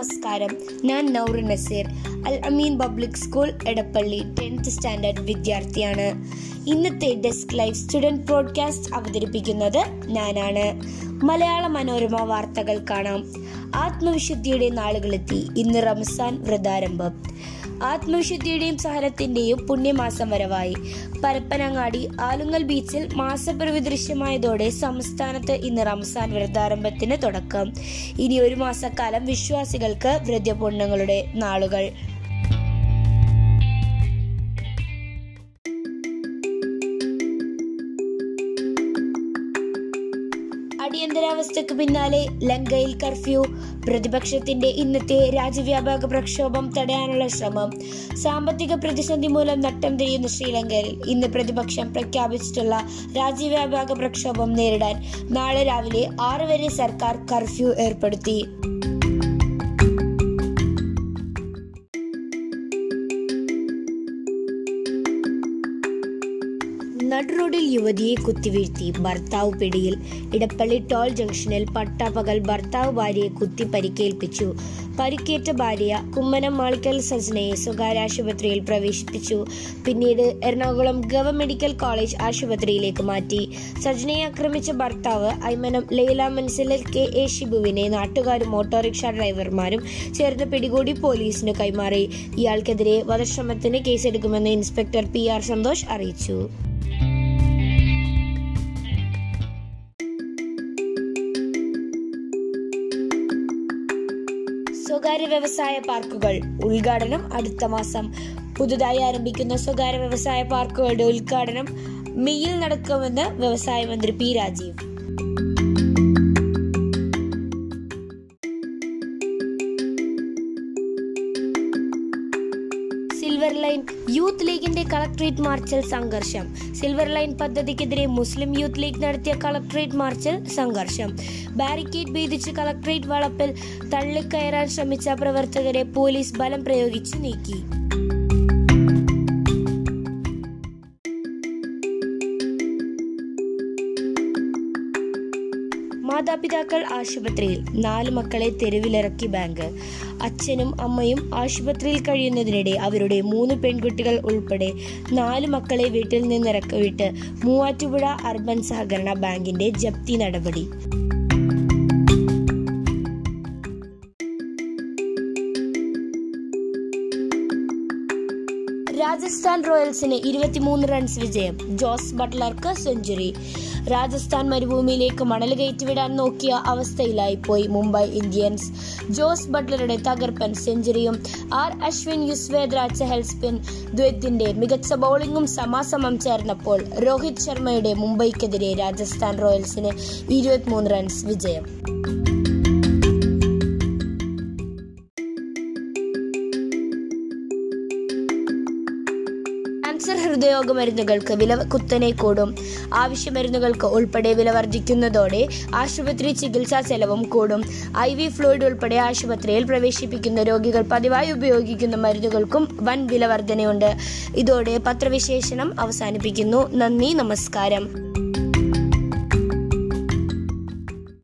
നമസ്കാരം. ഞാൻ Nouri Naseer Al Ameen public school Edappally tenth standard വിദ്യാർത്ഥിയാണ്. ഇന്നത്തെ ഡെസ്ക് ലൈവ് സ്റ്റുഡന്റ് ബ്രോഡ്കാസ്റ്റ് അവതരിപ്പിക്കുന്നത് ഞാനാണ്. മലയാള മനോരമ വാർത്തകൾ കാണാം. ആത്മവിശുദ്ധിയുടെ നാളുകളെത്തി. ഇന്ന് റംസാൻ വ്രതാരംഭം. ആത്മവിശുദ്ധിയുടെയും സഹനത്തിന്റെയും പുണ്യമാസം വരവായി. പരപ്പനങ്ങാടി ആലുങ്ങൽ ബീച്ചിൽ മാസപ്പിറവി ദൃശ്യമായതോടെ സംസ്ഥാനത്ത് ഇന്ന് റംസാൻ വ്രതാരംഭത്തിന് തുടക്കം. ഇനി ഒരു മാസക്കാലം വിശ്വാസികൾക്ക് വ്രതപുണ്യങ്ങളുടെ നാളുകൾ. അടിയന്തരാവസ്ഥയ്ക്ക് പിന്നാലെ ലങ്കയിൽ കർഫ്യൂ. പ്രതിപക്ഷത്തിന്റെ ഇന്നത്തെ രാജ്യവ്യാപക പ്രക്ഷോഭം തടയാനുള്ള ശ്രമം. സാമ്പത്തിക പ്രതിസന്ധി മൂലം നട്ടം തിരിയുന്ന ശ്രീലങ്കയിൽ ഇന്ന് പ്രതിപക്ഷം പ്രഖ്യാപിച്ചിട്ടുള്ള രാജ്യവ്യാപക പ്രക്ഷോഭം നേരിടാൻ നാളെ രാവിലെ ആറ് വരെ സർക്കാർ കർഫ്യൂ ഏർപ്പെടുത്തി. നടുറോഡിൽ യുവതിയെ കുത്തിവീഴ്ത്തി. ഭർത്താവ് പിടിയിൽ. ഇടപ്പള്ളി ടോൾ ജംഗ്ഷനിൽ പട്ടാപകൽ ഭർത്താവ് ഭാര്യയെ കുത്തി പരിക്കേൽപ്പിച്ചു. പരിക്കേറ്റ ഭാര്യ കുമ്മനം മാളിക്കൽ സജ്നയെ സ്വകാര്യ ആശുപത്രിയിൽ പ്രവേശിപ്പിച്ചു. പിന്നീട് എറണാകുളം ഗവ മെഡിക്കൽ കോളേജ് ആശുപത്രിയിലേക്ക് മാറ്റി. സജ്നയെ ആക്രമിച്ച ഭർത്താവ് ഐമനം ലൈല മൻസിലിൽ കെ എ ഷിബുവിനെ നാട്ടുകാരും ഓട്ടോറിക്ഷ ഡ്രൈവർമാരും ചേർന്ന് പിടികൂടി പോലീസിന് കൈമാറി. ഇയാൾക്കെതിരെ വധശ്രമത്തിന് കേസെടുക്കുമെന്ന് ഇൻസ്പെക്ടർ പി ആർ സന്തോഷ് അറിയിച്ചു. സ്വകാര്യ വ്യവസായ പാർക്കുകൾ ഉദ്ഘാടനം അടുത്ത മാസം. പുതുതായി ആരംഭിക്കുന്ന സ്വകാര്യ വ്യവസായ പാർക്കുകളുടെ ഉദ്ഘാടനം മെയ്യിൽ നടക്കുമെന്ന് വ്യവസായ മന്ത്രി P Rajeev. Silver line youth ലീഗിന്റെ കളക്ട്രേറ്റ് മാർച്ചിൽ സംഘർഷം. സിൽവർ ലൈൻ പദ്ധതിക്കെതിരെ മുസ്ലിം യൂത്ത് ലീഗ് നടത്തിയ കളക്ട്രേറ്റ് മാർച്ചിൽ സംഘർഷം. ബാരിക്കേഡ് ഭേദിച്ച് കളക്ട്രേറ്റ് വളപ്പിൽ തള്ളിക്കയറാൻ ശ്രമിച്ച പ്രവർത്തകരെ പോലീസ് ബലം പ്രയോഗിച്ച് നീക്കി. മാതാപിതാക്കൾ ആശുപത്രിയിൽ നാല് മക്കളെ തെരുവിലിറക്കി ബാങ്ക്. അച്ഛനും അമ്മയും ആശുപത്രിയിൽ കഴിയുന്നതിനിടെ അവരുടെ മൂന്ന് പെൺകുട്ടികൾ ഉൾപ്പെടെ നാല് മക്കളെ വീട്ടിൽ നിന്നിറക്കി വിട്ട് മൂവാറ്റുപുഴ അർബൻ സഹകരണ ബാങ്കിന്റെ ജപ്തി നടപടി. രാജസ്ഥാൻ റോയൽസിന് ഇരുപത്തിമൂന്ന് റൺസ് വിജയം. ജോസ് ബട്ട്ലർക്ക് സെഞ്ചുറി രാജസ്ഥാൻ മരുഭൂമിയിലേക്ക് മണൽ കയറ്റിവിടാൻ നോക്കിയ അവസ്ഥയിലായി പോയി മുംബൈ ഇന്ത്യൻസ്. ജോസ് ബട്ട്ലറുടെ തകർപ്പൻ സെഞ്ചുറിയും ആർ അശ്വിൻ യുസ്വേദ്ര ചഹൽ സ്പിൻ ദ്വൈത്തിന്റെ മികച്ച ബൌളിംഗും സമാസമം ചേർന്നപ്പോൾ രോഹിത് ശർമ്മയുടെ മുംബൈക്കെതിരെ രാജസ്ഥാൻ റോയൽസിന് ഇരുപത്തിമൂന്ന് റൺസ് വിജയം. ഹൃദയോഗ മരുന്നുകൾക്ക് വില കുത്തനെ കൂടും. ആവശ്യ മരുന്നുകൾക്ക് ഉൾപ്പെടെ വില വർദ്ധിക്കുന്നതോടെ ആശുപത്രി ചികിത്സാ ചെലവും കൂടും. ഐ വി ഫ്ലൂയിഡ് ഉൾപ്പെടെ ആശുപത്രിയിൽ പ്രവേശിപ്പിക്കുന്ന രോഗികൾ പതിവായി ഉപയോഗിക്കുന്ന മരുന്നുകൾക്കും വൻ വില വർധനയുണ്ട് ഇതോടെ പത്രവിശേഷണം അവസാനിപ്പിക്കുന്നു. നന്ദി നമസ്കാരം.